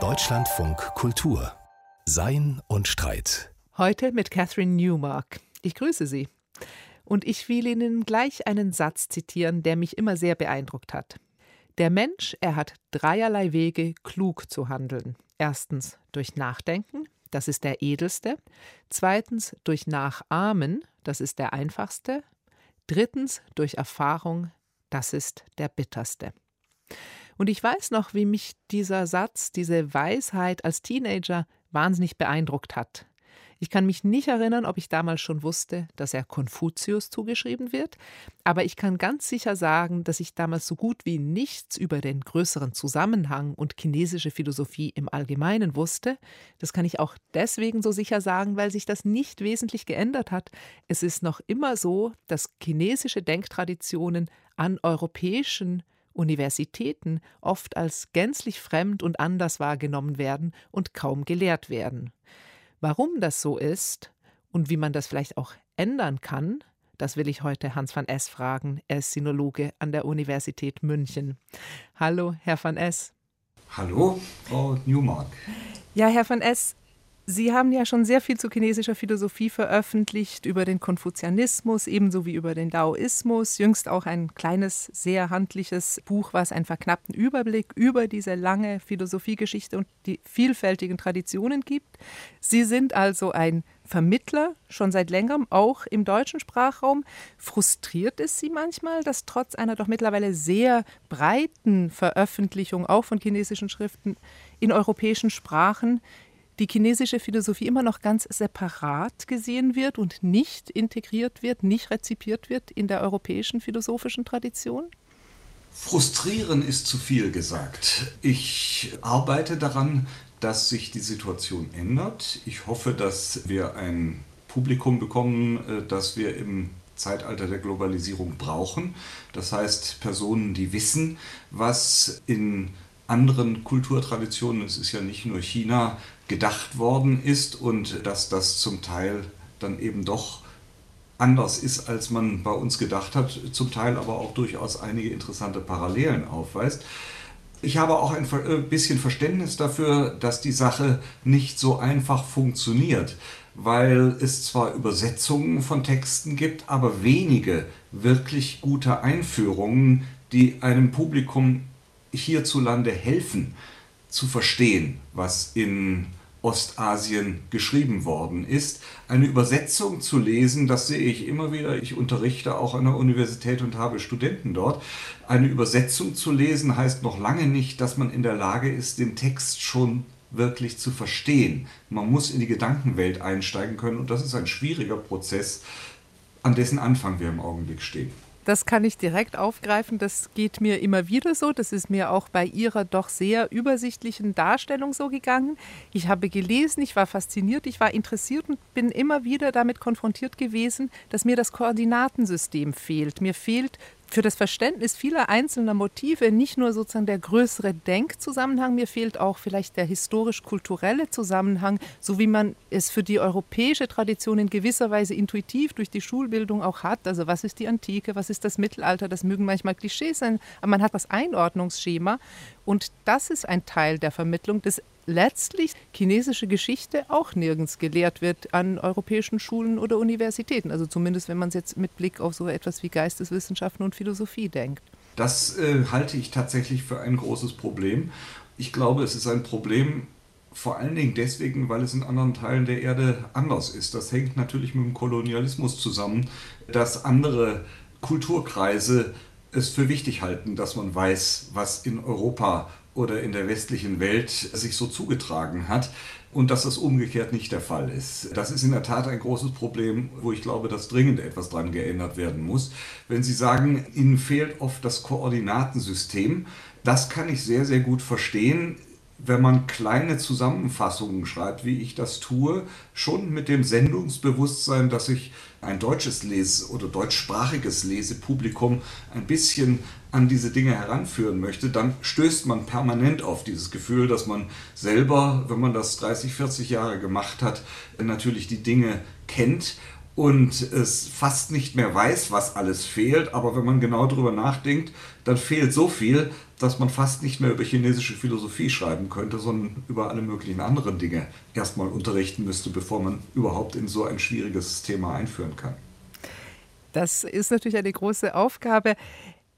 Deutschlandfunk Kultur Sein und Streit. Heute mit Catherine Newmark. Ich grüße Sie. Und ich will Ihnen gleich einen Satz zitieren, der mich immer sehr beeindruckt hat. Der Mensch, er hat dreierlei Wege, klug zu handeln. Erstens durch Nachdenken, das ist der edelste. Zweitens durch Nachahmen, das ist der einfachste. Drittens durch Erfahrung, das ist der bitterste. Und ich weiß noch, wie mich dieser Satz, diese Weisheit als Teenager wahnsinnig beeindruckt hat. Ich kann mich nicht erinnern, ob ich damals schon wusste, dass er Konfuzius zugeschrieben wird, aber ich kann ganz sicher sagen, dass ich damals so gut wie nichts über den größeren Zusammenhang und chinesische Philosophie im Allgemeinen wusste. Das kann ich auch deswegen so sicher sagen, weil sich das nicht wesentlich geändert hat. Es ist noch immer so, dass chinesische Denktraditionen an europäischen Universitäten oft als gänzlich fremd und anders wahrgenommen werden und kaum gelehrt werden. Warum das so ist und wie man das vielleicht auch ändern kann, das will ich heute Hans van S. fragen. Er ist Sinologe an der Universität München. Hallo, Herr van S. Hallo, Frau Newmark. Ja, Herr van S., Sie haben ja schon sehr viel zu chinesischer Philosophie veröffentlicht, über den Konfuzianismus ebenso wie über den Daoismus. Jüngst auch ein kleines, sehr handliches Buch, was einen verknappten Überblick über diese lange Philosophiegeschichte und die vielfältigen Traditionen gibt. Sie sind also ein Vermittler, schon seit längerem, auch im deutschen Sprachraum. Frustriert es Sie manchmal, dass trotz einer doch mittlerweile sehr breiten Veröffentlichung auch von chinesischen Schriften in europäischen Sprachen die chinesische Philosophie immer noch ganz separat gesehen wird und nicht integriert wird, nicht rezipiert wird in der europäischen philosophischen Tradition? Frustrieren ist zu viel gesagt. Ich arbeite daran, dass sich die Situation ändert. Ich hoffe, dass wir ein Publikum bekommen, äh, das wir im Zeitalter der Globalisierung brauchen. Das heißt, Personen, die wissen, was in anderen Kulturtraditionen, es ist ja nicht nur China, gedacht worden ist und dass das zum Teil dann eben doch anders ist, als man bei uns gedacht hat, zum Teil aber auch durchaus einige interessante Parallelen aufweist. Ich habe auch ein äh, bisschen Verständnis dafür, dass die Sache nicht so einfach funktioniert, weil es zwar Übersetzungen von Texten gibt, aber wenige wirklich gute Einführungen, die einem Publikum hierzulande helfen zu verstehen, was in Ostasien geschrieben worden ist. Eine Übersetzung zu lesen, das sehe ich immer wieder. Ich unterrichte auch an der Universität und habe Studenten dort. Eine Übersetzung zu lesen heißt noch lange nicht, dass man in der Lage ist, den Text schon wirklich zu verstehen. Man muss in die Gedankenwelt einsteigen können und das ist ein schwieriger Prozess, an dessen Anfang wir im Augenblick stehen. Das kann ich direkt aufgreifen. Das geht mir immer wieder so. Das ist mir auch bei Ihrer doch sehr übersichtlichen Darstellung so gegangen. Ich habe gelesen, ich war fasziniert, ich war interessiert und bin immer wieder damit konfrontiert gewesen, dass mir das Koordinatensystem fehlt. Mir fehlt für das Verständnis vieler einzelner Motive nicht nur sozusagen der größere Denkzusammenhang, mir fehlt auch vielleicht der historisch-kulturelle Zusammenhang, so wie man es für die europäische Tradition in gewisser Weise intuitiv durch die Schulbildung auch hat. Also was ist die Antike, was ist das Mittelalter, das mögen manchmal Klischees sein, aber man hat das Einordnungsschema und das ist ein Teil der Vermittlung des letztlich chinesische Geschichte auch nirgends gelehrt wird an europäischen Schulen oder Universitäten. Also zumindest, wenn man es jetzt mit Blick auf so etwas wie Geisteswissenschaften und Philosophie denkt. Das äh, halte ich tatsächlich für ein großes Problem. Ich glaube, es ist ein Problem vor allen Dingen deswegen, weil es in anderen Teilen der Erde anders ist. Das hängt natürlich mit dem Kolonialismus zusammen, dass andere Kulturkreise es für wichtig halten, dass man weiß, was in Europa oder in der westlichen Welt sich so zugetragen hat und dass das umgekehrt nicht der Fall ist. Das ist in der Tat ein großes Problem, wo ich glaube, dass dringend etwas dran geändert werden muss. Wenn Sie sagen, Ihnen fehlt oft das Koordinatensystem, das kann ich sehr, sehr gut verstehen wenn man kleine Zusammenfassungen schreibt, wie ich das tue, schon mit dem Sendungsbewusstsein, dass ich ein deutsches Lese- oder deutschsprachiges Lesepublikum ein bisschen an diese Dinge heranführen möchte, dann stößt man permanent auf dieses Gefühl, dass man selber, wenn man das 30, 40 Jahre gemacht hat, natürlich die Dinge kennt und es fast nicht mehr weiß, was alles fehlt. Aber wenn man genau darüber nachdenkt, dann fehlt so viel, dass man fast nicht mehr über chinesische Philosophie schreiben könnte, sondern über alle möglichen anderen Dinge erstmal unterrichten müsste, bevor man überhaupt in so ein schwieriges Thema einführen kann. Das ist natürlich eine große Aufgabe.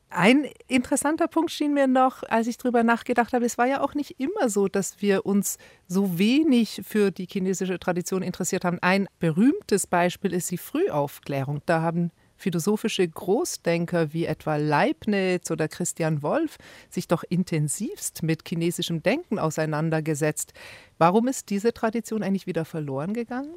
Ein interessanter Punkt schien mir noch, als ich darüber nachgedacht habe, es war ja auch nicht immer so, dass wir uns so wenig für die chinesische Tradition interessiert haben. Ein berühmtes Beispiel ist die Frühaufklärung. Da haben philosophische Großdenker wie etwa Leibniz oder Christian Wolff sich doch intensivst mit chinesischem Denken auseinandergesetzt. Warum ist diese Tradition eigentlich wieder verloren gegangen?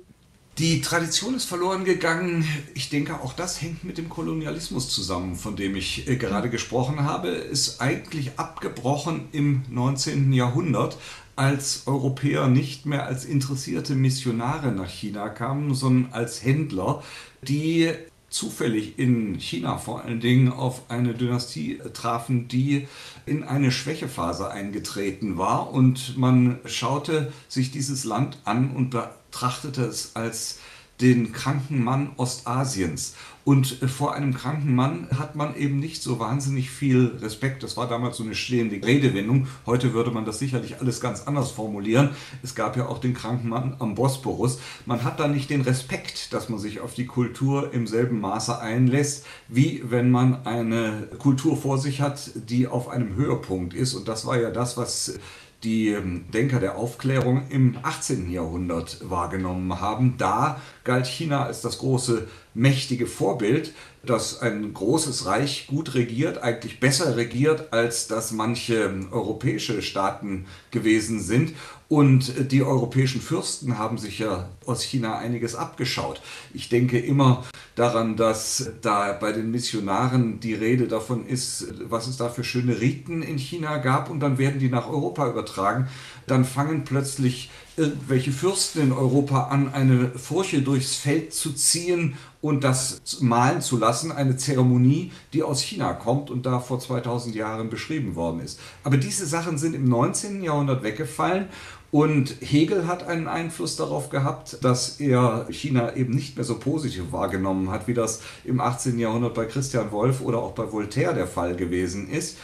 Die Tradition ist verloren gegangen. Ich denke, auch das hängt mit dem Kolonialismus zusammen, von dem ich äh, gerade gesprochen habe. Ist eigentlich abgebrochen im 19. Jahrhundert, als Europäer nicht mehr als interessierte Missionare nach China kamen, sondern als Händler, die zufällig in China vor allen Dingen auf eine Dynastie trafen, die in eine Schwächephase eingetreten war. Und man schaute sich dieses Land an und betrachtete es als den kranken Mann Ostasiens. Und äh, vor einem kranken Mann hat man eben nicht so wahnsinnig viel Respekt. Das war damals so eine stehende Redewendung. Heute würde man das sicherlich alles ganz anders formulieren. Es gab ja auch den kranken Mann am Bosporus. Man hat da nicht den Respekt, dass man sich auf die Kultur im selben Maße einlässt, wie wenn man eine Kultur vor sich hat, die auf einem Höhepunkt ist. Und das war ja das, was die ähm, Denker der Aufklärung im 18. Jahrhundert wahrgenommen haben. Da galt China als das große, mächtige Vorbild, das ein großes Reich gut regiert, eigentlich besser regiert, als das manche ähm, europäische Staaten gewesen sind. Und die europäischen Fürsten haben sich ja aus China einiges abgeschaut. Ich denke immer daran, dass da bei den Missionaren die Rede davon ist, was es da für schöne Riten in China gab und dann werden die nach Europa übertragen. Dann fangen plötzlich irgendwelche Fürsten in Europa an, eine Furche durchs Feld zu ziehen und das malen zu lassen, eine Zeremonie, die aus China kommt und da vor 2000 Jahren beschrieben worden ist. Aber diese Sachen sind im 19. Jahrhundert weggefallen und Hegel hat einen Einfluss darauf gehabt, dass er China eben nicht mehr so positiv wahrgenommen hat, wie das im 18. Jahrhundert bei Christian Wolff oder auch bei Voltaire der Fall gewesen ist.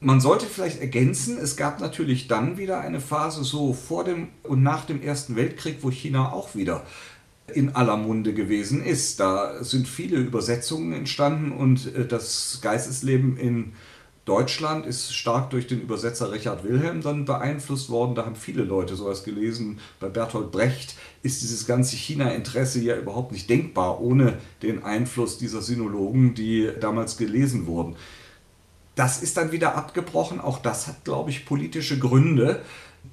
Man sollte vielleicht ergänzen, es gab natürlich dann wieder eine Phase so vor dem und nach dem Ersten Weltkrieg, wo China auch wieder in aller Munde gewesen ist. Da sind viele Übersetzungen entstanden und äh, das Geistesleben in Deutschland ist stark durch den Übersetzer Richard Wilhelm dann beeinflusst worden. Da haben viele Leute sowas gelesen. Bei Bertolt Brecht ist dieses ganze China-Interesse ja überhaupt nicht denkbar ohne den Einfluss dieser Sinologen, die damals gelesen wurden. Das ist dann wieder abgebrochen. Auch das hat, glaube ich, politische Gründe.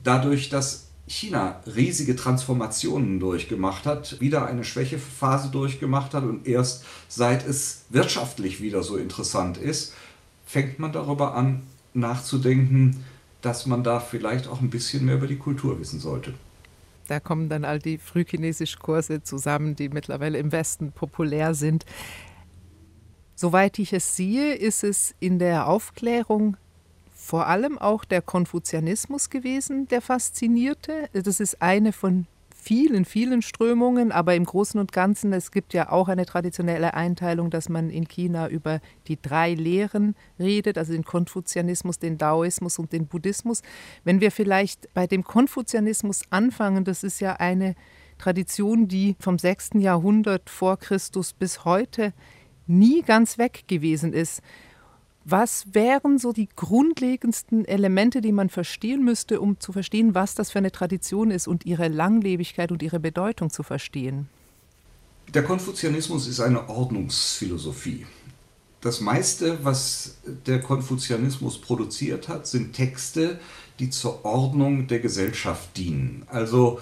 Dadurch, dass China riesige Transformationen durchgemacht hat, wieder eine Schwächephase durchgemacht hat und erst seit es wirtschaftlich wieder so interessant ist, fängt man darüber an nachzudenken, dass man da vielleicht auch ein bisschen mehr über die Kultur wissen sollte. Da kommen dann all die Frühchinesisch-Kurse zusammen, die mittlerweile im Westen populär sind. Soweit ich es sehe, ist es in der Aufklärung vor allem auch der Konfuzianismus gewesen, der faszinierte. Das ist eine von vielen, vielen Strömungen, aber im Großen und Ganzen, es gibt ja auch eine traditionelle Einteilung, dass man in China über die drei Lehren redet, also den Konfuzianismus, den Daoismus und den Buddhismus. Wenn wir vielleicht bei dem Konfuzianismus anfangen, das ist ja eine Tradition, die vom 6. Jahrhundert vor Christus bis heute nie ganz weg gewesen ist. Was wären so die grundlegendsten Elemente, die man verstehen müsste, um zu verstehen, was das für eine Tradition ist und ihre Langlebigkeit und ihre Bedeutung zu verstehen? Der Konfuzianismus ist eine Ordnungsphilosophie. Das meiste, was der Konfuzianismus produziert hat, sind Texte, die zur Ordnung der Gesellschaft dienen. Also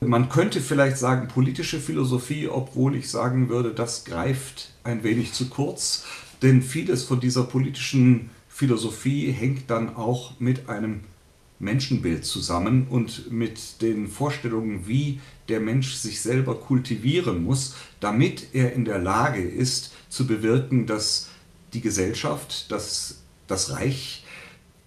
man könnte vielleicht sagen politische Philosophie, obwohl ich sagen würde, das greift ein wenig zu kurz, denn vieles von dieser politischen Philosophie hängt dann auch mit einem Menschenbild zusammen und mit den Vorstellungen, wie der Mensch sich selber kultivieren muss, damit er in der Lage ist zu bewirken, dass die Gesellschaft, dass das Reich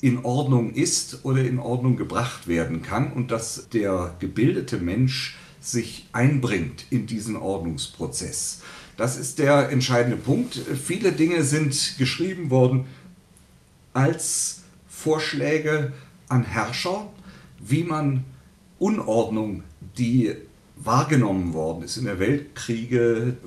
in Ordnung ist oder in Ordnung gebracht werden kann und dass der gebildete Mensch sich einbringt in diesen Ordnungsprozess. Das ist der entscheidende Punkt. Viele Dinge sind geschrieben worden als Vorschläge an Herrscher, wie man Unordnung, die wahrgenommen worden ist in der Weltkriege,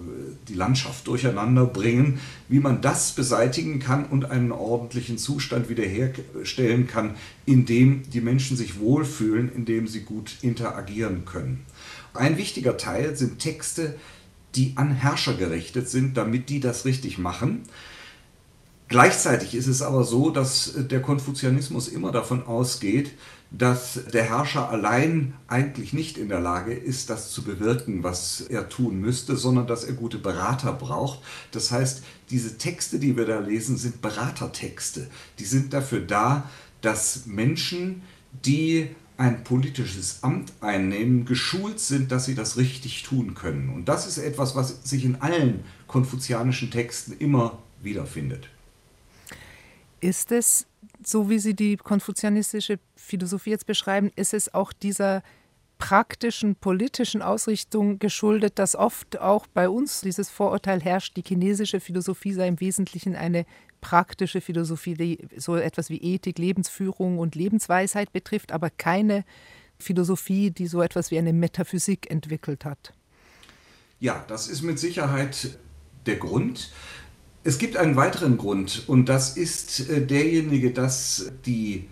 die Landschaft durcheinander bringen, wie man das beseitigen kann und einen ordentlichen Zustand wiederherstellen kann, in dem die Menschen sich wohlfühlen, in dem sie gut interagieren können. Ein wichtiger Teil sind Texte, die an Herrscher gerichtet sind, damit die das richtig machen. Gleichzeitig ist es aber so, dass der Konfuzianismus immer davon ausgeht, dass der Herrscher allein eigentlich nicht in der Lage ist, das zu bewirken, was er tun müsste, sondern dass er gute Berater braucht. Das heißt, diese Texte, die wir da lesen, sind Beratertexte. Die sind dafür da, dass Menschen, die ein politisches Amt einnehmen, geschult sind, dass sie das richtig tun können. Und das ist etwas, was sich in allen konfuzianischen Texten immer wiederfindet. Ist es so wie Sie die konfuzianistische Philosophie jetzt beschreiben, ist es auch dieser praktischen politischen Ausrichtung geschuldet, dass oft auch bei uns dieses Vorurteil herrscht, die chinesische Philosophie sei im Wesentlichen eine praktische Philosophie, die so etwas wie Ethik, Lebensführung und Lebensweisheit betrifft, aber keine Philosophie, die so etwas wie eine Metaphysik entwickelt hat. Ja, das ist mit Sicherheit der Grund. Es gibt einen weiteren Grund und das ist äh, derjenige, dass die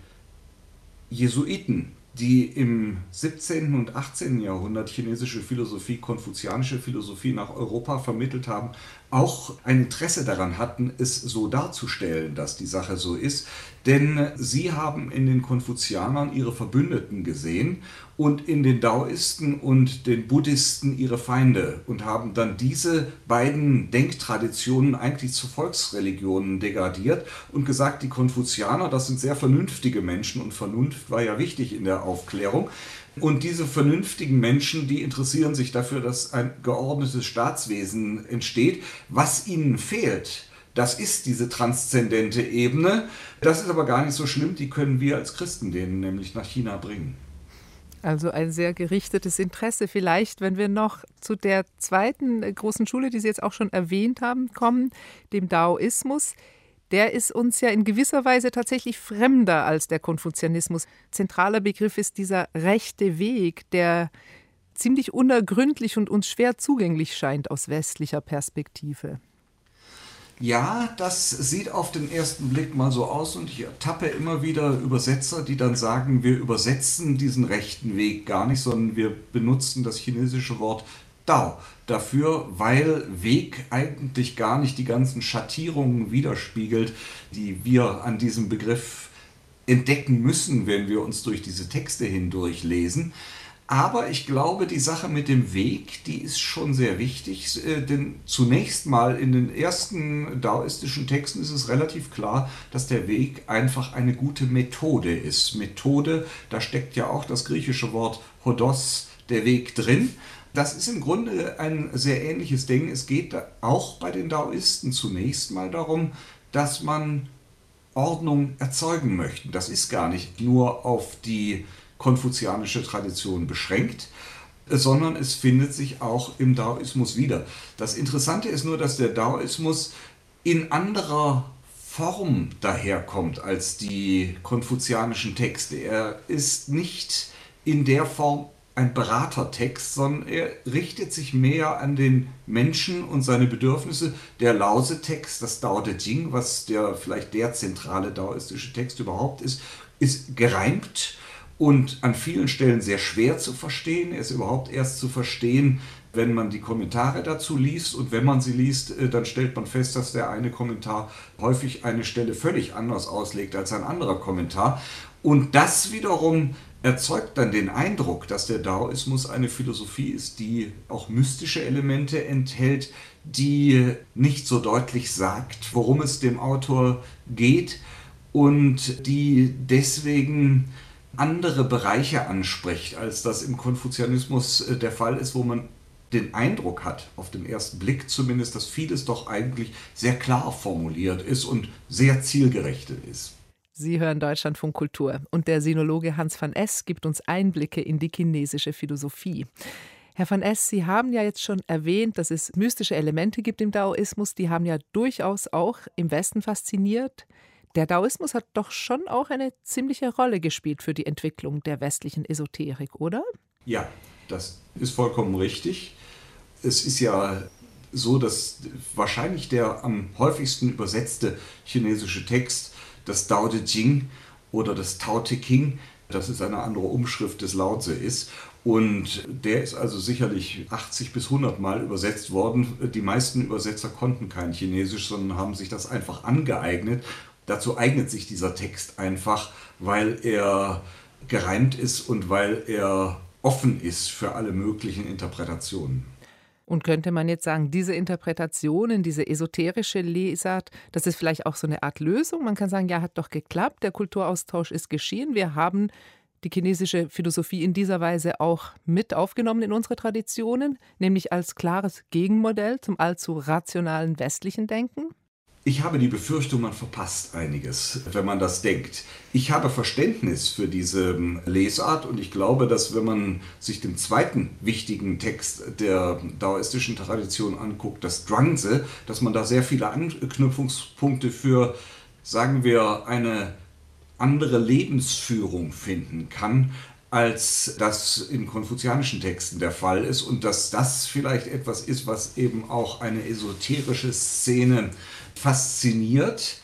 Jesuiten, die im 17. und 18. Jahrhundert chinesische Philosophie, konfuzianische Philosophie nach Europa vermittelt haben, auch ein Interesse daran hatten, es so darzustellen, dass die Sache so ist. Denn sie haben in den Konfuzianern ihre Verbündeten gesehen und in den Daoisten und den Buddhisten ihre Feinde und haben dann diese beiden Denktraditionen eigentlich zu Volksreligionen degradiert und gesagt, die Konfuzianer, das sind sehr vernünftige Menschen und Vernunft war ja wichtig in der Aufklärung. Und diese vernünftigen Menschen, die interessieren sich dafür, dass ein geordnetes Staatswesen entsteht. Was ihnen fehlt, das ist diese transzendente Ebene. Das ist aber gar nicht so schlimm, die können wir als Christen denen nämlich nach China bringen. Also ein sehr gerichtetes Interesse. Vielleicht, wenn wir noch zu der zweiten großen Schule, die Sie jetzt auch schon erwähnt haben, kommen, dem Daoismus. Der ist uns ja in gewisser Weise tatsächlich fremder als der Konfuzianismus. Zentraler Begriff ist dieser rechte Weg, der ziemlich unergründlich und uns schwer zugänglich scheint aus westlicher Perspektive. Ja, das sieht auf den ersten Blick mal so aus und ich ertappe immer wieder Übersetzer, die dann sagen, wir übersetzen diesen rechten Weg gar nicht, sondern wir benutzen das chinesische Wort Dao dafür, weil Weg eigentlich gar nicht die ganzen Schattierungen widerspiegelt, die wir an diesem Begriff entdecken müssen, wenn wir uns durch diese Texte hindurch lesen. Aber ich glaube, die Sache mit dem Weg, die ist schon sehr wichtig, äh, denn zunächst mal in den ersten daoistischen Texten ist es relativ klar, dass der Weg einfach eine gute Methode ist. Methode, da steckt ja auch das griechische Wort Hodos, der Weg drin. Das ist im Grunde ein sehr ähnliches Ding. Es geht auch bei den Daoisten zunächst mal darum, dass man Ordnung erzeugen möchte. Das ist gar nicht nur auf die konfuzianische Tradition beschränkt, sondern es findet sich auch im Daoismus wieder. Das Interessante ist nur, dass der Daoismus in anderer Form daherkommt als die konfuzianischen Texte. Er ist nicht in der Form ein Beratertext, sondern er richtet sich mehr an den Menschen und seine Bedürfnisse. Der Lause-Text, das Dao De Jing, was der vielleicht der zentrale daoistische Text überhaupt ist, ist gereimt und an vielen Stellen sehr schwer zu verstehen. Er ist überhaupt erst zu verstehen, wenn man die Kommentare dazu liest. Und wenn man sie liest, äh, dann stellt man fest, dass der eine Kommentar häufig eine Stelle völlig anders auslegt als ein anderer Kommentar. Und das wiederum erzeugt dann den Eindruck, dass der Daoismus eine Philosophie ist, die auch mystische Elemente enthält, die nicht so deutlich sagt, worum es dem Autor geht und die deswegen andere Bereiche anspricht, als das im Konfuzianismus äh, der Fall ist, wo man den Eindruck hat, auf den ersten Blick zumindest, dass vieles doch eigentlich sehr klar formuliert ist und sehr zielgerichtet ist. Sie hören Deutschlandfunk Kultur und der Sinologe Hans van Es gibt uns Einblicke in die chinesische Philosophie. Herr van Es, Sie haben ja jetzt schon erwähnt, dass es mystische Elemente gibt im Daoismus, die haben ja durchaus auch im Westen fasziniert. Der Daoismus hat doch schon auch eine ziemliche Rolle gespielt für die Entwicklung der westlichen Esoterik, oder? Ja, das ist vollkommen richtig. Es ist ja so, dass wahrscheinlich der am häufigsten übersetzte chinesische Text das Tao Te Ching oder das Tao Te King, das ist eine andere Umschrift des Laozi ist. Und der ist also sicherlich 80 bis 100 Mal übersetzt worden. Die meisten Übersetzer konnten kein Chinesisch, sondern haben sich das einfach angeeignet. Dazu eignet sich dieser Text einfach, weil er gereimt ist und weil er offen ist für alle möglichen Interpretationen. Und könnte man jetzt sagen, diese Interpretationen, diese esoterische Lesart, das ist vielleicht auch so eine Art Lösung? Man kann sagen, ja, hat doch geklappt, der Kulturaustausch ist geschehen, wir haben die chinesische Philosophie in dieser Weise auch mit aufgenommen in unsere Traditionen, nämlich als klares Gegenmodell zum allzu rationalen westlichen Denken? Ich habe die Befürchtung, man verpasst einiges, wenn man das denkt. Ich habe Verständnis für diese ähm, Lesart und ich glaube, dass wenn man sich den zweiten wichtigen Text der daoistischen Tradition anguckt, das Zhuangzi, dass man da sehr viele Anknüpfungspunkte für, sagen wir, eine andere Lebensführung finden kann, als das in konfuzianischen Texten der Fall ist und dass das vielleicht etwas ist, was eben auch eine esoterische Szene fasziniert.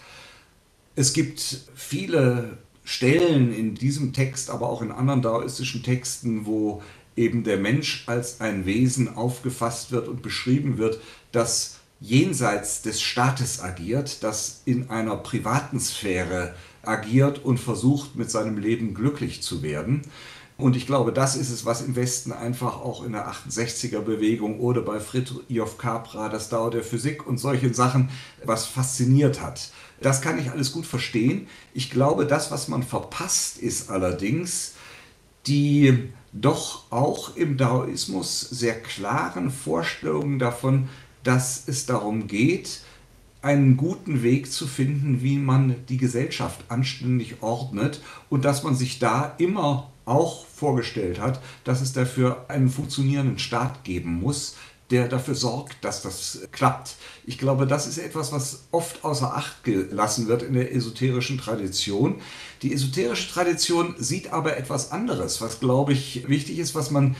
Es gibt viele Stellen in diesem Text, aber auch in anderen daoistischen Texten, wo eben der Mensch als ein Wesen aufgefasst wird und beschrieben wird, das jenseits des Staates agiert, das in einer privaten Sphäre agiert und versucht, mit seinem Leben glücklich zu werden. Und ich glaube, das ist es, was im Westen einfach auch in der 68er-Bewegung oder bei Fritjof Capra, das Dauer der Physik und solche Sachen, was fasziniert hat. Das kann ich alles gut verstehen. Ich glaube, das, was man verpasst, ist allerdings die doch auch im Daoismus sehr klaren Vorstellungen davon, dass es darum geht, einen guten Weg zu finden, wie man die Gesellschaft anständig ordnet und dass man sich da immer auch vorgestellt hat, dass es dafür einen funktionierenden Staat geben muss, der dafür sorgt, dass das klappt. Ich glaube, das ist etwas, was oft außer Acht gelassen wird in der esoterischen Tradition. Die esoterische Tradition sieht aber etwas anderes, was, glaube ich, wichtig ist, was man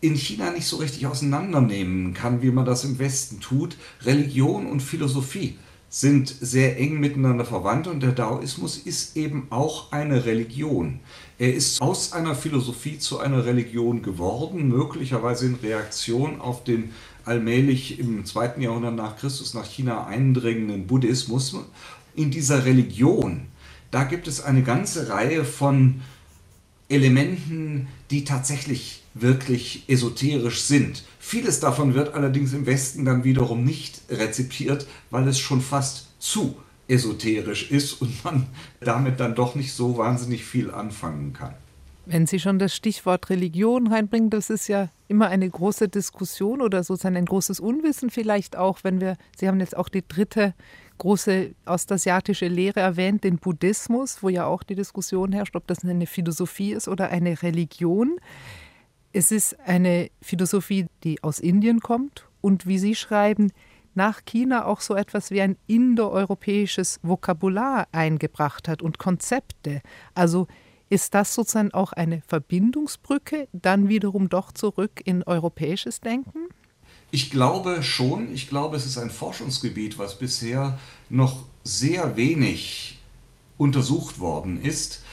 in China nicht so richtig auseinandernehmen kann, wie man das im Westen tut. Religion und Philosophie sind sehr eng miteinander verwandt und der Daoismus ist eben auch eine Religion. Er ist aus einer Philosophie zu einer Religion geworden, möglicherweise in Reaktion auf den allmählich im zweiten Jahrhundert nach Christus nach China eindringenden Buddhismus. In dieser Religion, da gibt es eine ganze Reihe von Elementen, die tatsächlich wirklich esoterisch sind. Vieles davon wird allerdings im Westen dann wiederum nicht rezipiert, weil es schon fast zu esoterisch ist und man damit dann doch nicht so wahnsinnig viel anfangen kann. Wenn Sie schon das Stichwort Religion reinbringen, das ist ja immer eine große Diskussion oder sozusagen ein großes Unwissen vielleicht auch, wenn wir, Sie haben jetzt auch die dritte große ostasiatische Lehre erwähnt, den Buddhismus, wo ja auch die Diskussion herrscht, ob das eine Philosophie ist oder eine Religion. Es ist eine Philosophie, die aus Indien kommt und wie Sie schreiben, nach China auch so etwas wie ein indoeuropäisches Vokabular eingebracht hat und Konzepte. Also ist das sozusagen auch eine Verbindungsbrücke, dann wiederum doch zurück in europäisches Denken? Ich glaube schon. Ich glaube, es ist ein Forschungsgebiet, was bisher noch sehr wenig untersucht worden ist.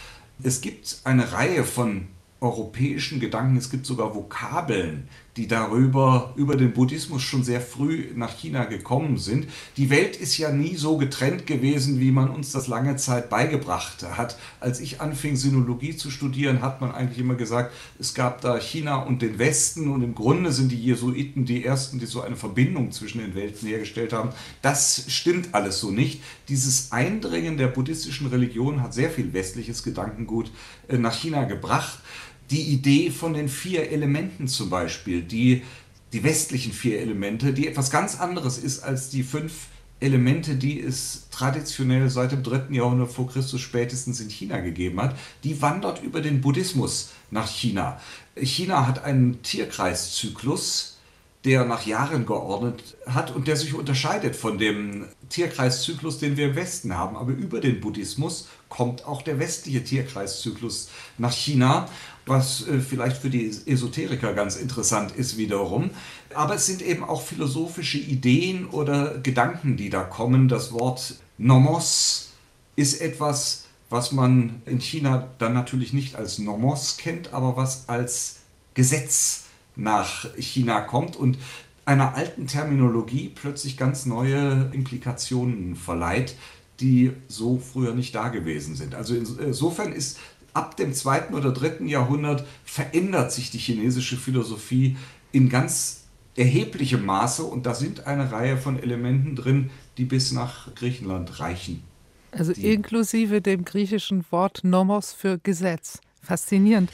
Es gibt eine Reihe von europäischen Gedanken. Es gibt sogar Vokabeln, die darüber, über den Buddhismus schon sehr früh nach China gekommen sind. Die Welt ist ja nie so getrennt gewesen, wie man uns das lange Zeit beigebracht hat. Als ich anfing, Sinologie zu studieren, hat man eigentlich immer gesagt, es gab da China und den Westen und im Grunde sind die Jesuiten die ersten, die so eine Verbindung zwischen den Welten hergestellt haben. Das stimmt alles so nicht. Dieses Eindringen der buddhistischen Religion hat sehr viel westliches Gedankengut äh, nach China gebracht die Idee von den vier Elementen zum Beispiel, die, die westlichen vier Elemente, die etwas ganz anderes ist als die fünf Elemente, die es traditionell seit dem dritten Jahrhundert vor Christus spätestens in China gegeben hat, die wandert über den Buddhismus nach China. China hat einen Tierkreiszyklus, der nach Jahren geordnet hat und der sich unterscheidet von dem Tierkreiszyklus, den wir im Westen haben. Aber über den Buddhismus kommt auch der westliche Tierkreiszyklus nach China, was äh, vielleicht für die Esoteriker ganz interessant ist wiederum. Aber es sind eben auch philosophische Ideen oder Gedanken, die da kommen. Das Wort Nomos ist etwas, was man in China dann natürlich nicht als Nomos kennt, aber was als Gesetz nach China kommt und einer alten Terminologie plötzlich ganz neue Implikationen verleiht, die so früher nicht da gewesen sind. Also insofern ist ab dem zweiten oder dritten Jahrhundert verändert sich die chinesische Philosophie in ganz erheblichem Maße und da sind eine Reihe von Elementen drin, die bis nach Griechenland reichen. Also inklusive dem griechischen Wort Nomos für Gesetz. Faszinierend.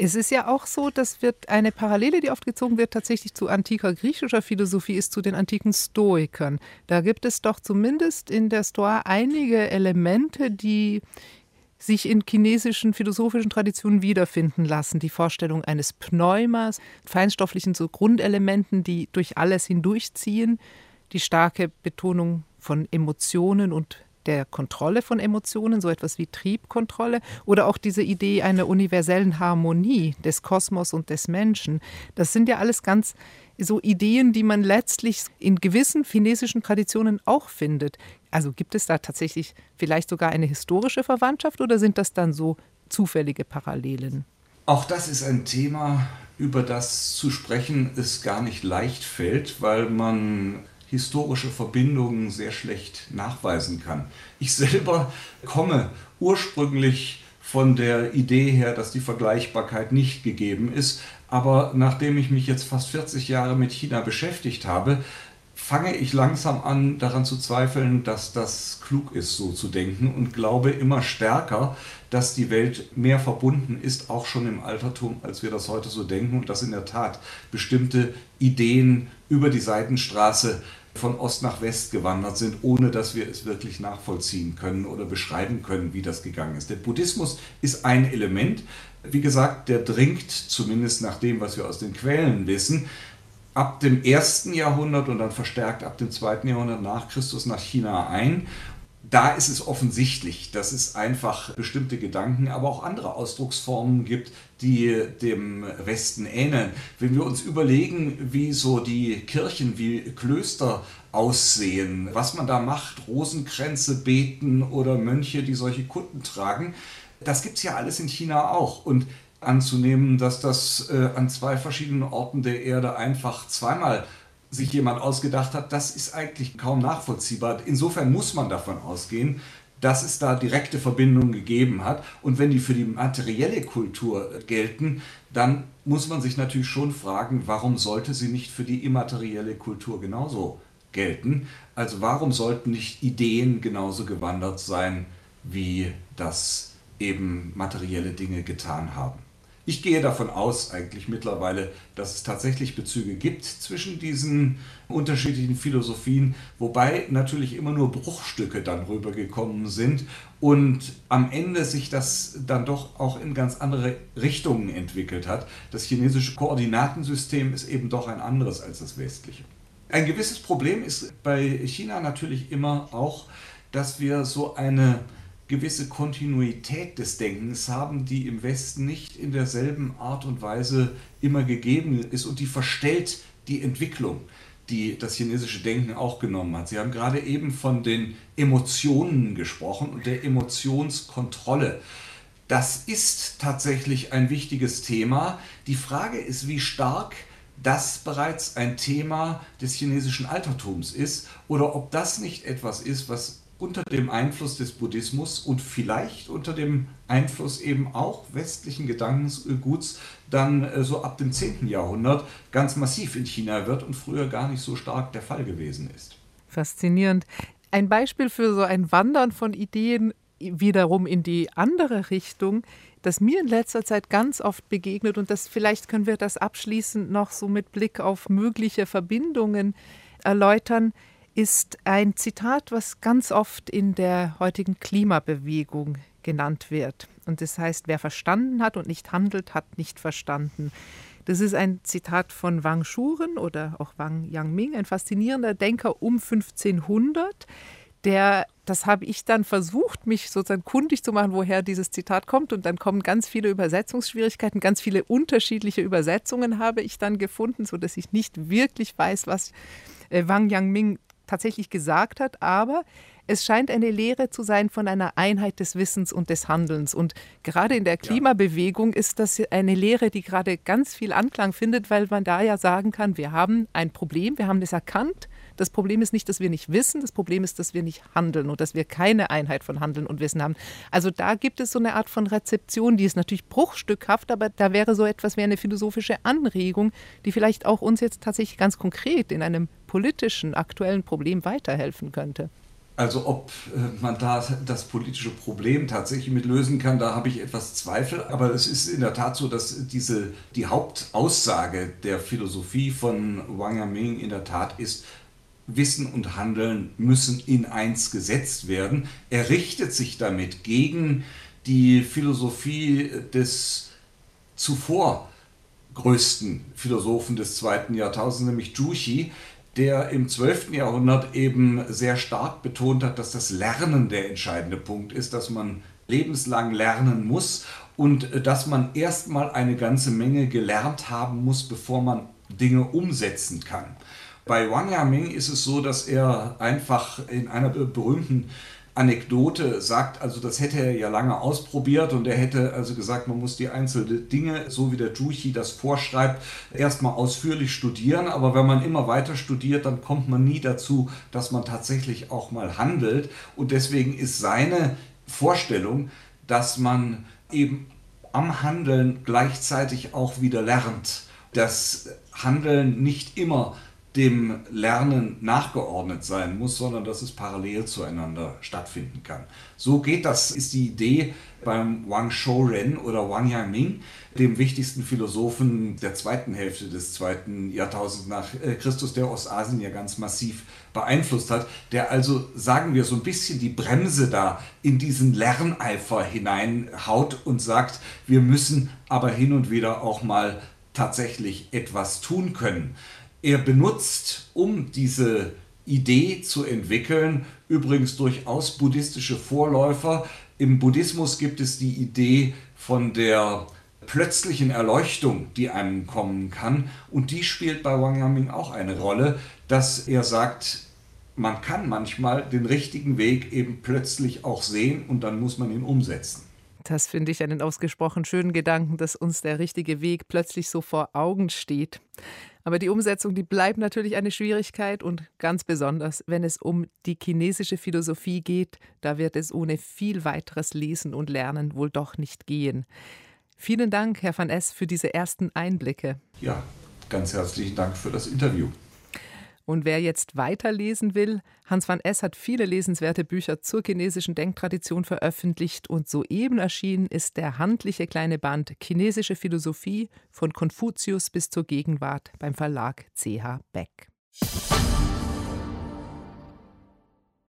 Es ist ja auch so, dass wird eine Parallele, die oft gezogen wird, tatsächlich zu antiker griechischer Philosophie, ist zu den antiken Stoikern. Da gibt es doch zumindest in der Stoa einige Elemente, die sich in chinesischen philosophischen Traditionen wiederfinden lassen. Die Vorstellung eines Pneumas, feinstofflichen so Grundelementen, die durch alles hindurchziehen, die starke Betonung von Emotionen und der Kontrolle von Emotionen, so etwas wie Triebkontrolle, oder auch diese Idee einer universellen Harmonie des Kosmos und des Menschen. Das sind ja alles ganz so Ideen, die man letztlich in gewissen chinesischen Traditionen auch findet. Also gibt es da tatsächlich vielleicht sogar eine historische Verwandtschaft oder sind das dann so zufällige Parallelen? Auch das ist ein Thema, über das zu sprechen es gar nicht leicht fällt, weil man historische Verbindungen sehr schlecht nachweisen kann. Ich selber komme ursprünglich von der Idee her, dass die Vergleichbarkeit nicht gegeben ist. Aber nachdem ich mich jetzt fast 40 Jahre mit China beschäftigt habe, fange ich langsam an daran zu zweifeln, dass das klug ist, so zu denken und glaube immer stärker, dass die Welt mehr verbunden ist, auch schon im Altertum, als wir das heute so denken und dass in der Tat bestimmte Ideen über die Seitenstraße von Ost nach West gewandert sind, ohne dass wir es wirklich nachvollziehen können oder beschreiben können, wie das gegangen ist. Der Buddhismus ist ein Element, wie gesagt, der dringt, zumindest nach dem, was wir aus den Quellen wissen, ab dem ersten Jahrhundert und dann verstärkt ab dem zweiten Jahrhundert nach Christus nach China ein da ist es offensichtlich, dass es einfach bestimmte Gedanken, aber auch andere Ausdrucksformen gibt, die dem Westen ähneln. Wenn wir uns überlegen, wie so die Kirchen, wie Klöster aussehen, was man da macht, Rosenkränze beten oder Mönche, die solche Kutten tragen, das gibt es ja alles in China auch. Und anzunehmen, dass das äh, an zwei verschiedenen Orten der Erde einfach zweimal sich jemand ausgedacht hat, das ist eigentlich kaum nachvollziehbar. Insofern muss man davon ausgehen, dass es da direkte Verbindungen gegeben hat. Und wenn die für die materielle Kultur gelten, dann muss man sich natürlich schon fragen, warum sollte sie nicht für die immaterielle Kultur genauso gelten? Also warum sollten nicht Ideen genauso gewandert sein, wie das eben materielle Dinge getan haben? Ich gehe davon aus eigentlich mittlerweile, dass es tatsächlich Bezüge gibt zwischen diesen unterschiedlichen Philosophien, wobei natürlich immer nur Bruchstücke dann rübergekommen sind und am Ende sich das dann doch auch in ganz andere Richtungen entwickelt hat. Das chinesische Koordinatensystem ist eben doch ein anderes als das westliche. Ein gewisses Problem ist bei China natürlich immer auch, dass wir so eine gewisse Kontinuität des Denkens haben, die im Westen nicht in derselben Art und Weise immer gegeben ist und die verstellt die Entwicklung, die das chinesische Denken auch genommen hat. Sie haben gerade eben von den Emotionen gesprochen und der Emotionskontrolle. Das ist tatsächlich ein wichtiges Thema. Die Frage ist, wie stark das bereits ein Thema des chinesischen Altertums ist oder ob das nicht etwas ist, was unter dem Einfluss des Buddhismus und vielleicht unter dem Einfluss eben auch westlichen Gedankenguts dann äh, so ab dem 10. Jahrhundert ganz massiv in China wird und früher gar nicht so stark der Fall gewesen ist. Faszinierend. Ein Beispiel für so ein Wandern von Ideen wiederum in die andere Richtung, das mir in letzter Zeit ganz oft begegnet und das vielleicht können wir das abschließend noch so mit Blick auf mögliche Verbindungen erläutern ist ein Zitat, was ganz oft in der heutigen Klimabewegung genannt wird. Und das heißt, wer verstanden hat und nicht handelt, hat nicht verstanden. Das ist ein Zitat von Wang Shuren oder auch Wang Yangming, ein faszinierender Denker um 1500, der, das habe ich dann versucht, mich sozusagen kundig zu machen, woher dieses Zitat kommt. Und dann kommen ganz viele Übersetzungsschwierigkeiten, ganz viele unterschiedliche Übersetzungen habe ich dann gefunden, sodass ich nicht wirklich weiß, was äh, Wang Yangming tatsächlich gesagt hat. Aber es scheint eine Lehre zu sein von einer Einheit des Wissens und des Handelns. Und gerade in der Klimabewegung ist das eine Lehre, die gerade ganz viel Anklang findet, weil man da ja sagen kann, wir haben ein Problem, wir haben das erkannt. Das Problem ist nicht, dass wir nicht wissen, das Problem ist, dass wir nicht handeln und dass wir keine Einheit von Handeln und Wissen haben. Also da gibt es so eine Art von Rezeption, die ist natürlich bruchstückhaft, aber da wäre so etwas wie eine philosophische Anregung, die vielleicht auch uns jetzt tatsächlich ganz konkret in einem politischen, aktuellen Problem weiterhelfen könnte. Also ob äh, man da das politische Problem tatsächlich mit lösen kann, da habe ich etwas Zweifel. Aber es ist in der Tat so, dass diese, die Hauptaussage der Philosophie von Wang Yaming in der Tat ist, Wissen und Handeln müssen in eins gesetzt werden. Er richtet sich damit gegen die Philosophie des zuvor größten Philosophen des zweiten Jahrtausends, nämlich Juchi, der im 12. Jahrhundert eben sehr stark betont hat, dass das Lernen der entscheidende Punkt ist, dass man lebenslang lernen muss und dass man erstmal eine ganze Menge gelernt haben muss, bevor man Dinge umsetzen kann. Bei Wang Yaming ist es so, dass er einfach in einer berühmten Anekdote sagt, also das hätte er ja lange ausprobiert und er hätte also gesagt, man muss die einzelnen Dinge, so wie der Juchi das vorschreibt, erstmal ausführlich studieren, aber wenn man immer weiter studiert, dann kommt man nie dazu, dass man tatsächlich auch mal handelt und deswegen ist seine Vorstellung, dass man eben am Handeln gleichzeitig auch wieder lernt. Das Handeln nicht immer dem Lernen nachgeordnet sein muss, sondern dass es parallel zueinander stattfinden kann. So geht das, ist die Idee beim Wang Shouren oder Wang Yangming, dem wichtigsten Philosophen der zweiten Hälfte des zweiten Jahrtausends nach äh, Christus, der Ostasien ja ganz massiv beeinflusst hat, der also, sagen wir, so ein bisschen die Bremse da in diesen Lerneifer hineinhaut und sagt, wir müssen aber hin und wieder auch mal tatsächlich etwas tun können. Er benutzt, um diese Idee zu entwickeln, übrigens durchaus buddhistische Vorläufer. Im Buddhismus gibt es die Idee von der plötzlichen Erleuchtung, die einem kommen kann. Und die spielt bei Wang Yaming auch eine Rolle, dass er sagt, man kann manchmal den richtigen Weg eben plötzlich auch sehen und dann muss man ihn umsetzen. Das finde ich einen ausgesprochen schönen Gedanken, dass uns der richtige Weg plötzlich so vor Augen steht. Aber die Umsetzung, die bleibt natürlich eine Schwierigkeit und ganz besonders, wenn es um die chinesische Philosophie geht, da wird es ohne viel weiteres Lesen und Lernen wohl doch nicht gehen. Vielen Dank, Herr van S., für diese ersten Einblicke. Ja, ganz herzlichen Dank für das Interview. Und wer jetzt weiterlesen will, Hans van S. hat viele lesenswerte Bücher zur chinesischen Denktradition veröffentlicht und soeben erschienen ist der handliche kleine Band Chinesische Philosophie von Konfuzius bis zur Gegenwart beim Verlag CH Beck.